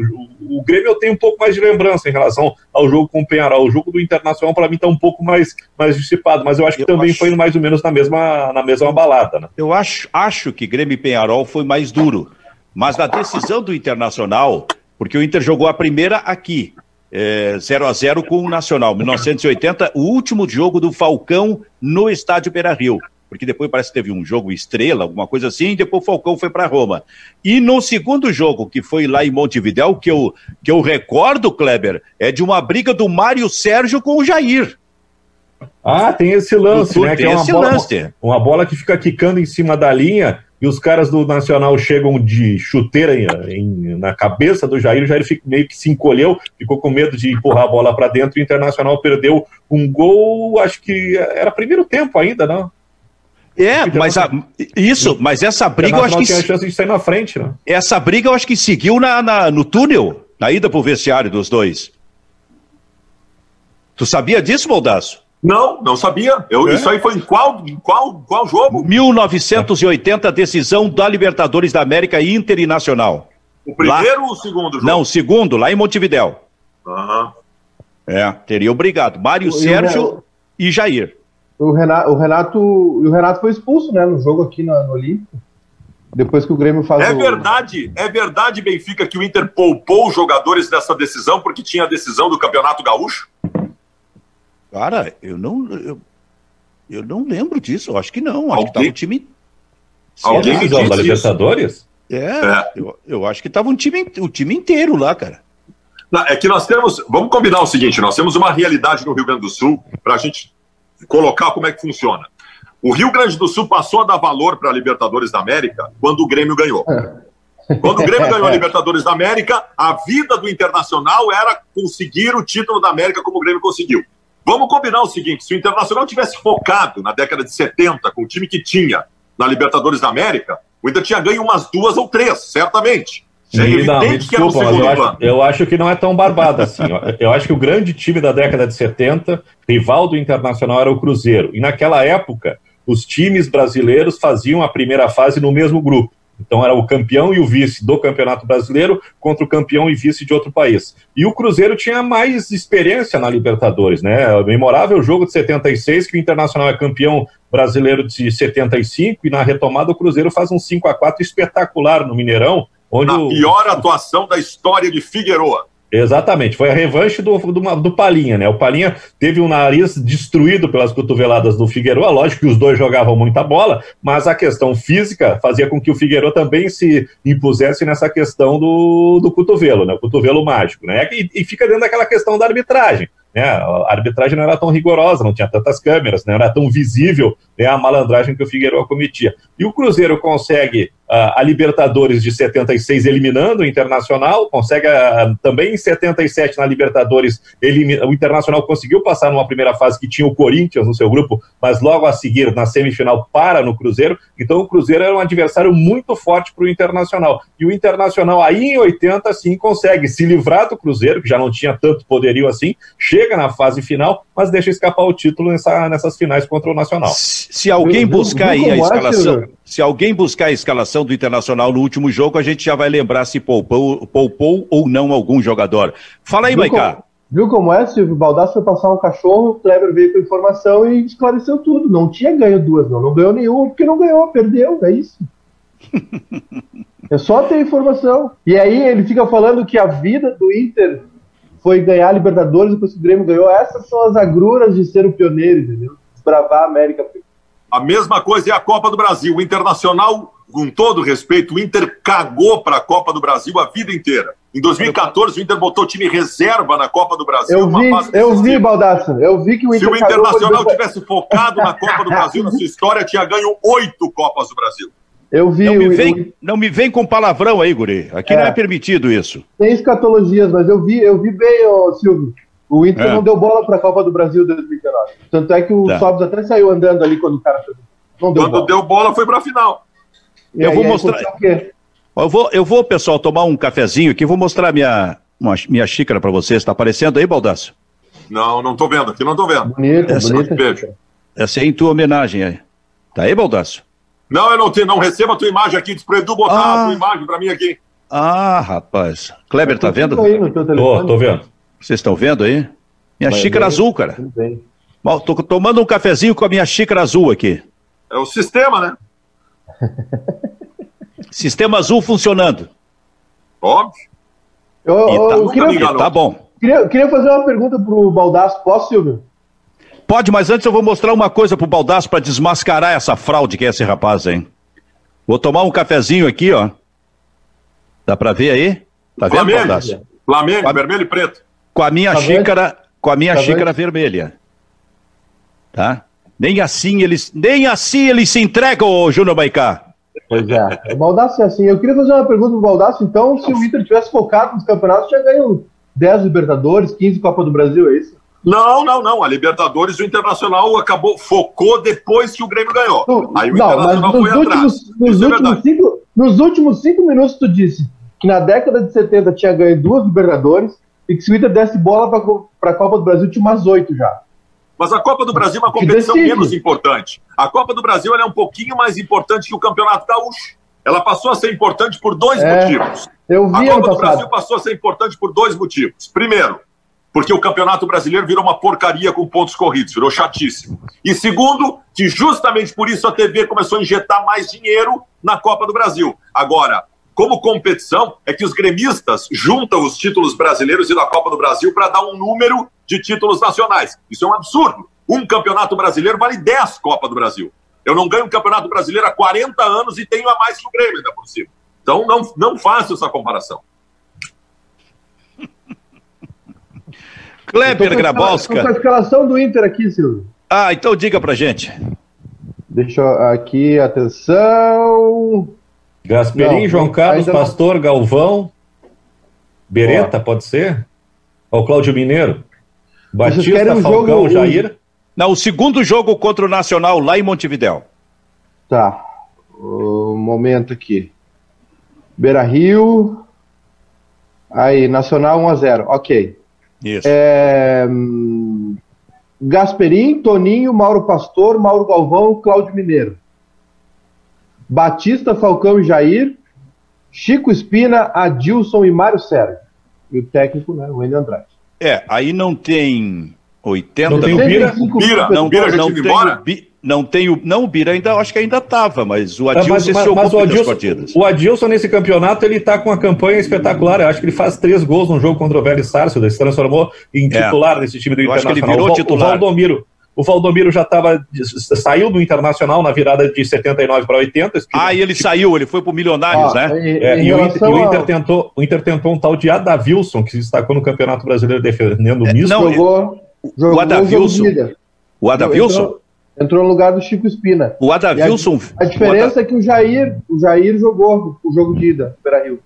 o, o Grêmio eu tenho um pouco mais de lembrança em relação ao jogo com o Penharol. O jogo do Internacional, para mim, está um pouco mais, mais dissipado, mas eu acho que eu também acho... foi mais ou menos na mesma, na mesma balada. Né? Eu acho, acho que Grêmio e Penharol foi mais duro, mas na decisão do Internacional, porque o Inter jogou a primeira aqui, é, 0 a 0 com o Nacional, 1980, o último jogo do Falcão no estádio Beira Rio porque depois parece que teve um jogo estrela, alguma coisa assim, e depois o Falcão foi para Roma. E no segundo jogo, que foi lá em Montevidéu, que eu, que eu recordo, Kleber, é de uma briga do Mário Sérgio com o Jair. Ah, tem esse lance, né? Tem que é uma bola, lance. Uma bola que fica quicando em cima da linha e os caras do Nacional chegam de chuteira em, em, na cabeça do Jair, o Jair fica, meio que se encolheu, ficou com medo de empurrar a bola para dentro, e o Internacional perdeu um gol, acho que era primeiro tempo ainda, não? É, mas a, isso, mas essa briga eu acho que. Tinha a chance de sair na frente, né? Essa briga eu acho que seguiu na, na, no túnel, na ida pro vestiário dos dois. Tu sabia disso, Moldaço? Não, não sabia. Eu, é? Isso aí foi em qual, em qual, qual jogo? 1980, decisão da Libertadores da América Internacional. O primeiro lá... ou o segundo jogo? Não, o segundo, lá em Montevidéu. Aham. É, teria obrigado. Mário Sérgio e Jair. O Renato, o Renato, o Renato foi expulso, né, no jogo aqui no, no Olímpico. Depois que o Grêmio faz É o... verdade, é verdade, Benfica, que o Inter poupou os jogadores dessa decisão porque tinha a decisão do Campeonato Gaúcho? Cara, eu não. Eu, eu não lembro disso. Eu acho que não. Acho Alguém- que tava um time. Alguém me Decisão da disse isso. Libertadores? É, É. Eu, eu acho que tava um time, o time inteiro lá, cara. É que nós temos. Vamos combinar o seguinte: nós temos uma realidade no Rio Grande do Sul para a gente colocar como é que funciona. O Rio Grande do Sul passou a dar valor para a Libertadores da América quando o Grêmio ganhou. Quando o Grêmio ganhou a Libertadores da América, a vida do Internacional era conseguir o título da América como o Grêmio conseguiu. Vamos combinar o seguinte: se o Internacional tivesse focado na década de 70 com o time que tinha na Libertadores da América, o Inter tinha ganho umas duas ou três, certamente. É não, me era o desculpa, mas eu acho, eu acho que não é tão barbado assim. Eu- Eu acho que o grande time da década de 70, rival do Internacional, era o Cruzeiro. E naquela época, os times brasileiros faziam a primeira fase no mesmo grupo. Então era o campeão e o vice do Campeonato Brasileiro contra o campeão e vice de outro país. E o Cruzeiro tinha mais experiência na Libertadores, né? O memorável jogo de 76, que o Internacional é campeão brasileiro de 75, e na retomada o Cruzeiro faz um 5 a 4 espetacular no Mineirão, onde Na o, pior atuação da história de Figueroa. Exatamente, foi a revanche do, do, do Palinha, né? O Palinha teve o nariz destruído pelas cotoveladas do Figueiredo. Lógico que os dois jogavam muita bola, mas a questão física fazia com que o Figueiredo também se impusesse nessa questão do, do cotovelo, né? O cotovelo mágico, né? E, e fica dentro daquela questão da arbitragem. Né? A arbitragem não era tão rigorosa, não tinha tantas câmeras, não era tão visível né, a malandragem que o Figueiredo cometia. E o Cruzeiro consegue a Libertadores de 76 eliminando o Internacional, consegue uh, também em 77 na Libertadores, elimina, o Internacional conseguiu passar numa primeira fase que tinha o Corinthians no seu grupo, mas logo a seguir, na semifinal, para no Cruzeiro. Então o Cruzeiro era um adversário muito forte para o Internacional. E o Internacional aí em 80, sim, consegue se livrar do Cruzeiro, que já não tinha tanto poderio assim, chega na fase final, mas deixa escapar o título nessa, nessas finais contra o Nacional. Se, se alguém buscar aí a escalação? Se alguém buscar a escalação do Internacional no último jogo, a gente já vai lembrar se poupou, poupou ou não algum jogador. Fala aí, Viu Maicá. como- Viu como é, Silvio? O Baldassi foi passar um cachorro, o Kleber veio com informação e esclareceu tudo. Não tinha ganho duas, não. Não ganhou nenhuma porque não ganhou, perdeu, é isso. é só ter informação. E aí ele fica falando que a vida do Inter foi ganhar a Libertadores depois que o Grêmio ganhou. Essas são as agruras de ser o pioneiro, entendeu? Desbravar a América. A mesma coisa é a Copa do Brasil. O Internacional, com todo respeito, o Inter cagou para a Copa do Brasil a vida inteira. Em 2014, o Inter botou time reserva na Copa do Brasil. Eu vi, eu vi. Baldassi. Eu vi que o Se Inter o cagou, por Internacional exemplo, tivesse focado na Copa do Brasil na sua história, tinha ganho oito Copas do Brasil. Eu vi Não me, o- vem, não me vem com palavrão aí, guri. Aqui não É. é permitido isso. Tem escatologias, mas eu vi, eu vi bem, ô, Silvio. O Inter É. não deu bola para a Copa do Brasil 2019. Tanto é que o Tá. Sobs até saiu andando ali quando o cara fez. Não deu Quando bola. deu bola, foi para a final. E Eu aí, vou mostrar-? Eu vou, eu vou, pessoal, tomar um cafezinho aqui. Vou mostrar minha, uma- minha xícara para vocês. Está aparecendo aí, Baldaço? Não, não tô vendo aqui, não tô vendo. Bonita, Essa- bonita. Beijo. Essa é em tua homenagem aí. Tá aí, Baldaço? Não, eu não, tenho, não recebo a tua imagem aqui. Diz pro Edu botar Ah. a tua imagem para mim aqui. Ah, rapaz. Kleber, tá vendo? Aí no teu Tô, tô vendo. Vocês estão vendo aí? Minha Vai xícara bem. azul, cara. Tudo bem. Bom, Tô tomando um cafezinho com a minha xícara azul aqui. É o sistema, né? Sistema azul funcionando. Óbvio. Eu, eu- tá, eu queria, tá bom. queria, queria fazer uma pergunta pro Baldasso. Posso, Silvio? Pode, mas antes eu vou mostrar uma coisa pro Baldaço para desmascarar essa fraude que é esse rapaz, hein? Vou tomar um cafezinho aqui, ó. Dá pra ver aí? Tá vendo, Flamengo. Baldaço? Flamengo, Flamengo. vermelho e preto. Com a minha Tá vendo? xícara, com a minha Tá xícara vendo? vermelha. Tá? Nem assim eles, nem assim eles se entregam, ô Júnior Baicá. Pois é. O Baldasso é assim. Eu queria fazer uma pergunta pro Baldasso. Então, se o Inter tivesse focado nos campeonatos, tinha ganho 10 Libertadores, 15 Copa do Brasil, é isso? Não, não, não. A Libertadores, o Internacional acabou, focou depois que o Grêmio ganhou. Não, Aí o não, mas Internacional nos foi atrás. últimos, nos, Isso é últimos verdade. cinco, nos últimos cinco minutos tu disse que na década de 70 tinha ganho duas Libertadores e que se o Inter desse bola para a Copa do Brasil tinha umas oito já. Mas a Copa do Brasil é uma competição menos importante. A Copa do Brasil é um pouquinho mais importante que o Campeonato Gaúcho. Ela passou a ser importante por dois É, motivos. Eu A vi ano Copa do Brasil passou a ser importante por dois motivos. Primeiro, porque o Campeonato Brasileiro virou uma porcaria com pontos corridos, virou chatíssimo. E segundo, que justamente por isso a TV começou a injetar mais dinheiro na Copa do Brasil. Agora, como competição, é que os gremistas juntam os títulos brasileiros e da Copa do Brasil para dar um número de títulos nacionais. Isso é um absurdo. Um campeonato brasileiro vale 10 Copa do Brasil. Eu não ganho um campeonato brasileiro há 40 anos e tenho a mais que o Grêmio ainda por cima. Então não, não faço essa comparação. Kleber com a escalação do Inter aqui, Silvio. Ah, então diga pra gente. Deixa eu, aqui, atenção. Gasperim, Não, João Carlos, ainda não. Pastor, Galvão, Beretta, pode ser? Ou Cláudio Mineiro? Batista, um Falcão, jogo- Jair? Não, o segundo jogo contra o Nacional lá em Montevidéu. Tá. Um momento aqui. Beira Rio. Aí, Nacional 1x0. Ok. Isso. É, Gasperim, Toninho, Mauro Pastor, Mauro Galvão, Cláudio Mineiro. Batista, Falcão e Jair. Chico Espina, Adilson e Mário Sérgio. E o técnico, né, o Wendel Andrade. É, aí não tem 80, Não tem o não, Bira? 105 Bira, não, Bira já não tem embora? o Bi- não tem o não o Bira ainda acho que ainda estava, mas o Ah, Adilson mas, se mas- mas o, Adilson, partidas. o Adilson, nesse campeonato, ele tá com uma campanha espetacular. Eu acho que ele faz três gols num jogo contra o Vélez Sarsfield. Ele se transformou em É. titular nesse time do Eu acho que ele Internacional. virou o, titular. o Valdomiro. O Valdomiro já tava, saiu do Internacional na virada de 79 para 80. esse time- Ah, e ele saiu, ele foi pro Milionários, Ó, né? em- É, e o Inter, e o Inter tentou, o Inter tentou um tal de Adavilson, que se destacou no Campeonato Brasileiro defendendo o misto. não, jogou, jogou o Adavilson-. O Adavilson, Entrou, entrou no lugar do Chico Espina. o Adavilson, A diferença é que o Jair, o Jair jogou o jogo de ida, Beira Rio.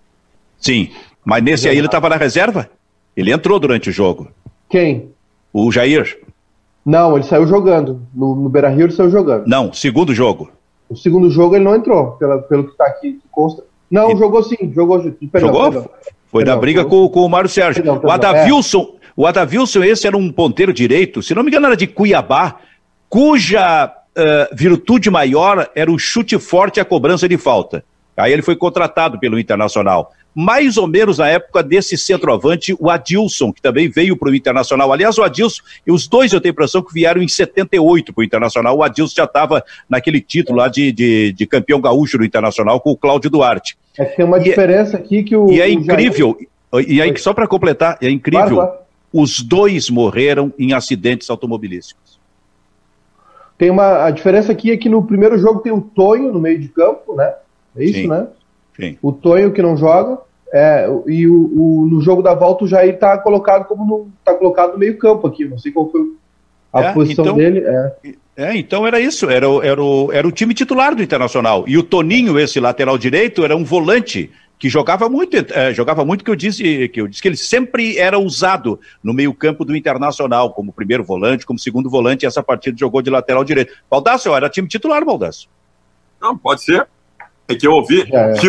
sim, mas nesse aí ele estava na reserva? Ele entrou durante o jogo. Quem? O Jair? Não, ele saiu jogando. No, no Beira Rio ele saiu jogando. Não, segundo jogo. O segundo jogo ele não entrou, pela, pelo que tá aqui, que consta. Não, E- jogou sim, jogou. Perdão, Jogou? perdão. Foi na Perdão, briga jogou. com, com o Mário Sérgio. Perdão, o Adavilson, o Adavilson, esse era um ponteiro direito, se não me engano era de Cuiabá, cuja eh, virtude maior era o chute forte e a cobrança de falta. Aí ele foi contratado pelo Internacional. Mais ou menos na época desse centroavante, o Adilson, que também veio para o Internacional. Aliás, o Adilson, e os dois eu tenho a impressão que vieram em 78 para o Internacional. O Adilson já estava naquele título lá de, de, de campeão gaúcho do Internacional com o Cláudio Duarte. É que tem uma E é- diferença aqui que o. E é o Jair- incrível, e aí, só para completar, é incrível, Claro, claro. os dois morreram em acidentes automobilísticos. Tem uma. A diferença aqui é que no primeiro jogo tem o Tonho no meio de campo, né? É isso, Sim. né? Sim. O Tonho que não joga. É, e o, o- no jogo da volta o Jair tá colocado como no, tá colocado no meio campo aqui. Não sei qual foi a É, posição então- dele. É. É, então era isso, era, o- era, o, era o time titular do Internacional. E o Toninho, esse lateral direito, era um volante que jogava muito, eh, jogava muito que eu disse que eu disse que ele sempre era usado no meio-campo do Internacional, como primeiro volante, como segundo volante, e essa partida jogou de lateral direito. Baldassio, era time titular, Baldassio. Não, pode ser. É que eu ouvi é. que,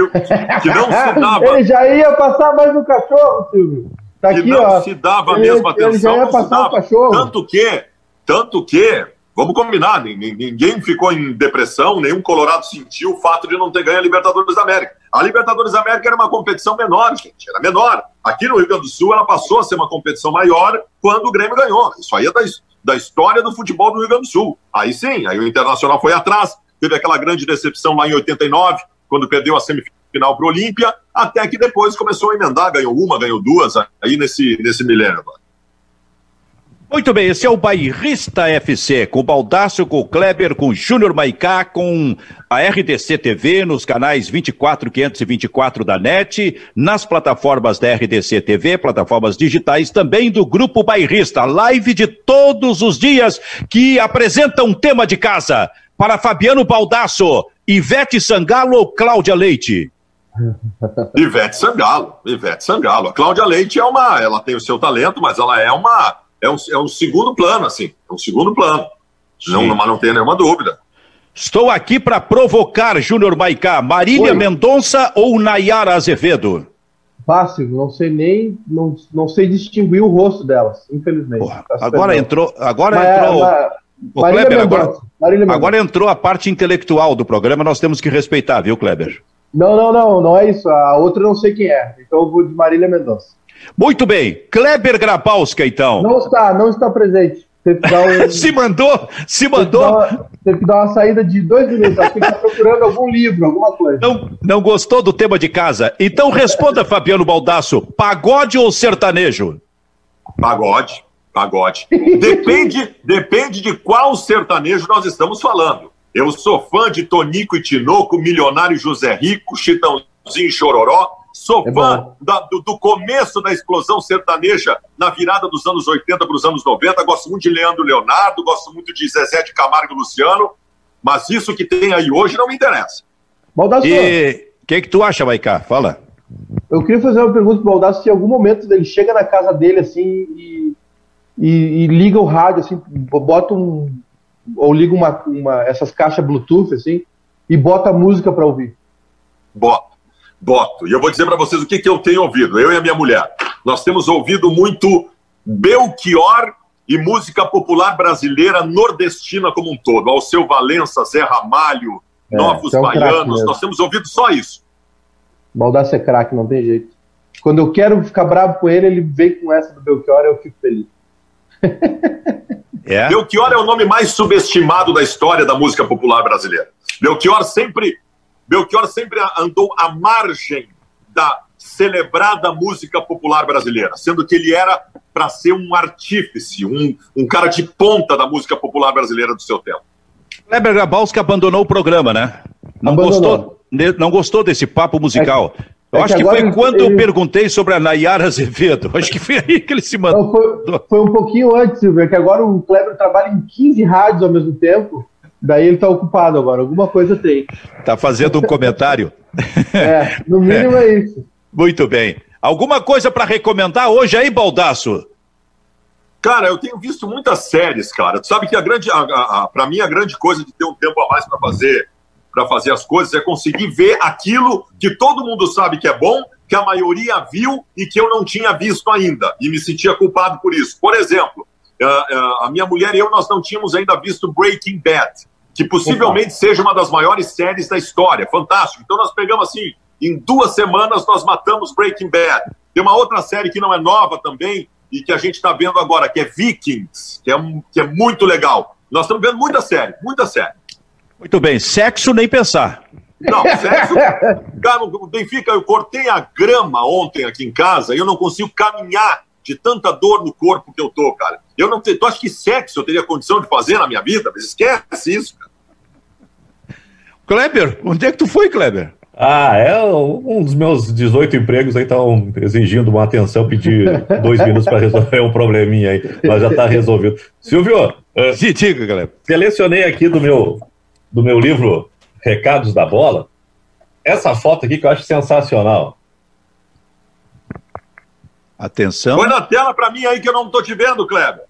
que não se dava, Ele já ia passar mais no cachorro, Silvio. Tá que aqui, não ó. se dava a mesma ele já atenção. ia passar dava. cachorro. Tanto que, tanto que, vamos combinar, ninguém, ficou em depressão, nenhum Colorado sentiu o fato de não ter ganho a Libertadores da América. A Libertadores da América era uma competição menor, gente, era menor. Aqui no Rio Grande do Sul ela passou a ser uma competição maior quando o Grêmio ganhou. Isso aí é da, da história do futebol do Rio Grande do Sul. Aí sim, aí o Internacional foi atrás, teve aquela grande decepção lá em 89, quando perdeu a semifinal para o Olímpia, até que depois começou a emendar, ganhou uma, ganhou duas, aí nesse, nesse milênio. Muito bem, esse é o Bairrista FC, com o com o Kleber, com o Júnior Maicá, com a RDC TV, nos canais 24 524 da NET, nas plataformas da RDC TV, plataformas digitais também do Grupo Bairrista, live de todos os dias que apresenta um tema de casa para Fabiano Baldaço, Ivete Sangalo ou Cláudia Leite. Ivete Sangalo, Ivete Sangalo. A Cláudia Leite é uma, ela tem o seu talento, mas ela é uma, é um, é um segundo plano, assim, é um segundo plano. Não, mas não tem nenhuma dúvida. Estou aqui para provocar, Júnior Maicá, Marília Oi. Mendonça ou Nayara Azevedo? Fácil, não sei nem. Não, não sei distinguir o rosto delas, infelizmente. Porra, Peço agora entrou, agora Mas- entrou, mas- Ô, Marília Kleber, Mendonça, agora. Agora entrou a parte intelectual do programa, nós temos que respeitar, viu, Kleber? Não, não, não, não é isso. A outra eu não sei quem é. Então eu vou de Marília Mendonça. Muito bem, Kleber Grabowska, então. Não está, não está presente. Teve que dar um... se mandou, se mandou. Teve que, uma, teve que, dar uma saída de dois minutos. Acho que ele está procurando algum livro, alguma coisa. Não, não gostou do tema de casa? Então responda, Fabiano Baldasso: pagode ou sertanejo? Pagode, pagode. Depende, depende de qual sertanejo nós estamos falando. Eu sou fã de Tonico e Tinoco, Milionário José Rico, Chitãozinho Chororó. Sou é fã da, do, do, começo da explosão sertaneja na virada dos anos 80 para os anos 90. Gosto muito de Leandro Leonardo, gosto muito de Zezé de Camargo e Luciano. Mas isso que tem aí hoje não me interessa. Baldasso. E o que, que tu acha, Maicá? Fala. Eu queria fazer uma pergunta pro Baldasso se em algum momento ele chega na casa dele assim e, e, e liga o rádio, assim, bota um, ou liga uma, uma, essas caixas Bluetooth assim e bota a música para ouvir? Boto, boto. E eu vou dizer para vocês o que, que eu tenho ouvido, eu e a minha mulher. Nós temos ouvido muito Belchior e música popular brasileira nordestina como um todo. Alceu Valença, Zé Ramalho, é, Novos é um Baianos, nós temos ouvido só isso. Baldassi é craque, não tem jeito. Quando eu quero ficar bravo com ele, ele vem com essa do Belchior e eu fico feliz. É. Belchior é o nome mais subestimado da história da música popular brasileira. Belchior sempre, Belchior sempre andou à margem da celebrada música popular brasileira, sendo que ele era para ser um artífice, um, um cara de ponta da música popular brasileira do seu tempo. Kleber Grabowski abandonou o programa, né? Não gostou, não gostou desse papo musical. É, eu é acho que, que foi quando ele... eu perguntei sobre a Nayara Azevedo. Acho que foi aí que ele se mandou. Não, foi, foi, um pouquinho antes, Silvio, que agora o Kleber trabalha em 15 rádios ao mesmo tempo. Daí ele está ocupado agora. Alguma coisa tem. Está fazendo um comentário? é, no mínimo é, é isso. Muito bem. Alguma coisa para recomendar hoje aí, Baldaço? Cara, eu tenho visto muitas séries, cara. Tu sabe que a grande, a, a, a para mim, a grande coisa de ter um tempo a mais para fazer para fazer as coisas, é conseguir ver aquilo que todo mundo sabe que é bom, que a maioria viu e que eu não tinha visto ainda, e me sentia culpado por isso. Por exemplo, eh, eh, a minha mulher e eu, nós não tínhamos ainda visto Breaking Bad, que possivelmente seja uma das maiores séries da história, fantástico. Então nós pegamos assim, em duas semanas nós matamos Breaking Bad. Tem uma outra série que não é nova também, e que a gente está vendo agora, que é Vikings, que é, que é muito legal. Nós estamos vendo muita série, muita série. Muito bem, sexo nem pensar. Não, sexo. Cara, Benfica, eu cortei a grama ontem aqui em casa e eu não consigo caminhar de tanta dor no corpo que eu tô, cara. Eu não tenho. Tu acha que sexo eu teria condição de fazer na minha vida? Mas esquece isso, cara. Kleber, onde é que tu foi, Kleber? Ah, é um dos meus 18 empregos aí estão exigindo uma atenção, pedir dois minutos para resolver um probleminha aí, mas já está resolvido. Silvio, uh, diga, galera. Selecionei aqui do meu do meu livro Recados da Bola, essa foto aqui que eu acho sensacional. Atenção. Põe na tela para mim aí que eu não estou te vendo, Kleber.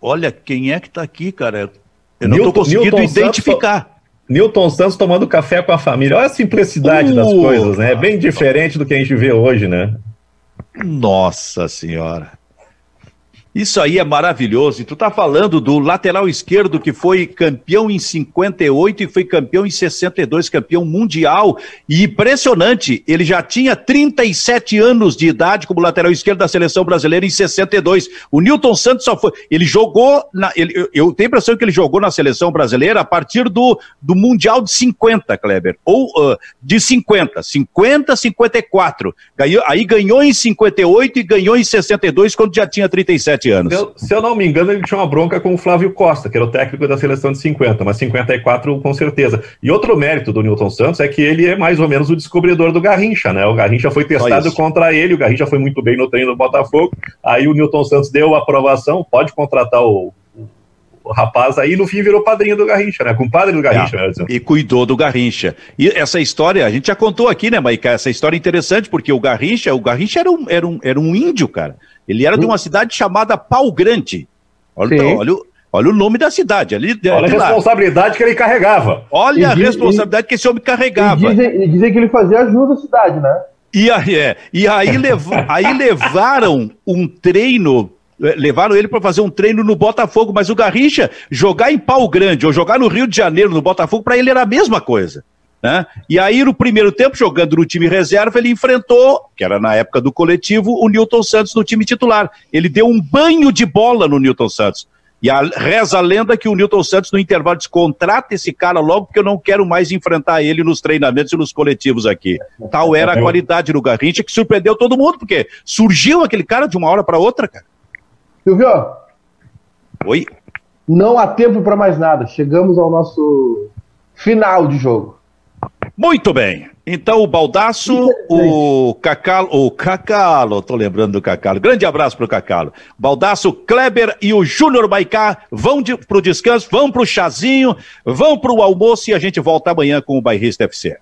Olha, quem é que está aqui, cara? Eu não estou conseguindo Newton identificar. Santos, Newton Santos tomando café com a família. Olha a simplicidade uh, das coisas, né? É bem diferente do que a gente vê hoje, né? Nossa Senhora. Isso aí é maravilhoso. E tu tá falando do lateral esquerdo que foi campeão em 58 e foi campeão em 62, campeão mundial. E impressionante, ele já tinha 37 anos de idade como lateral esquerdo da seleção brasileira em 62. O Newton Santos só foi. Ele jogou. Na, ele, eu tenho a impressão que ele jogou na seleção brasileira a partir do, do Mundial de 50, Kleber. Ou uh, de 50. 50, 54. Ganhou, aí ganhou em 58 e ganhou em 62 quando já tinha 37 anos. Se eu, se eu, não me engano, ele tinha uma bronca com o Flávio Costa, que era o técnico da seleção de 50, mas 54 com certeza. E outro mérito do Newton Santos é que ele é mais ou menos o descobridor do Garrincha, né? O Garrincha foi testado contra ele, o Garrincha foi muito bem no treino do Botafogo, aí o Newton Santos deu a aprovação, pode contratar o, o rapaz aí no fim virou padrinho do Garrincha, né? Compadre do Garrincha, é? E cuidou do Garrincha. E essa história, a gente já contou aqui, né, Maica? Essa história é interessante, porque o Garrincha, o Garrincha era um, era um, era um índio, cara. Ele era de uma cidade chamada Pau Grande. Olha, olha, olha o nome da cidade. Ali, olha a responsabilidade que ele carregava. Olha e a diz, responsabilidade e, que esse homem carregava. E dizem, e dizem que ele fazia ajuda à cidade, né? E aí, é, e aí, lev, aí levaram um treino é, levaram ele para fazer um treino no Botafogo, mas o Garrincha jogar em Pau Grande ou jogar no Rio de Janeiro no Botafogo para ele era a mesma coisa. Né? E aí, no primeiro tempo, jogando no time reserva, ele enfrentou, que era na época do coletivo, o Newton Santos no time titular. Ele deu um banho de bola no Newton Santos. E a, reza a lenda que o Newton Santos, no intervalo, descontrata esse cara logo, porque eu não quero mais enfrentar ele nos treinamentos e nos coletivos aqui. Tal era a qualidade do Garrincha que surpreendeu todo mundo, porque surgiu aquele cara de uma hora para outra, cara. Silvio? Oi? Não há tempo para mais nada. Chegamos ao nosso final de jogo. Muito bem. Então o Baldaço, o Cacalo, o Cacalo, tô lembrando do Cacalo. Grande abraço pro Cacalo. Baldaço, Kleber e o Júnior Baicá vão de, pro descanso, vão pro chazinho, vão pro almoço e a gente volta amanhã com o Bairrista FC.